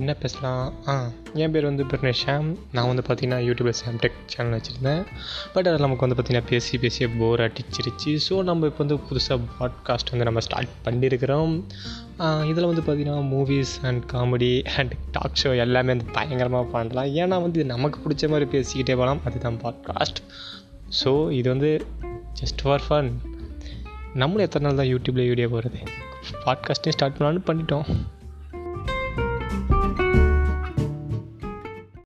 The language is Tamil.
என்ன பேசலாம்? ஆ என் பேர் வந்து பிரணேஷ் ஷாம் நான் வந்து பார்த்தீங்கன்னா யூடியூப்பில் சாம் டெக் சேனல் வச்சுருந்தேன். பட் அதில் நமக்கு வந்து பார்த்திங்கன்னா பேசி பேசி போர் அடிச்சிருச்சு. ஸோ நம்ம இப்போ வந்து புதுசாக பாட்காஸ்ட் வந்து நம்ம ஸ்டார்ட் பண்ணியிருக்கிறோம் இதில் வந்து பார்த்திங்கன்னா movies and comedy and talk show எல்லாமே வந்து பயங்கரமாக பண்ணலாம். ஏன்னா வந்து நமக்கு பிடிச்ச மாதிரி பேசிக்கிட்டே போகலாம். அதுதான் பாட்காஸ்ட் ஸோ இது வந்து ஜஸ்ட் ஃபார் ஃபன் நம்மளும் எத்தனை நாள் தான் யூடியூப்பில் வீடியோ போகிறது பாட்காஸ்ட்டையும் ஸ்டார்ட் பண்ணலான்னு பண்ணிட்டோம்.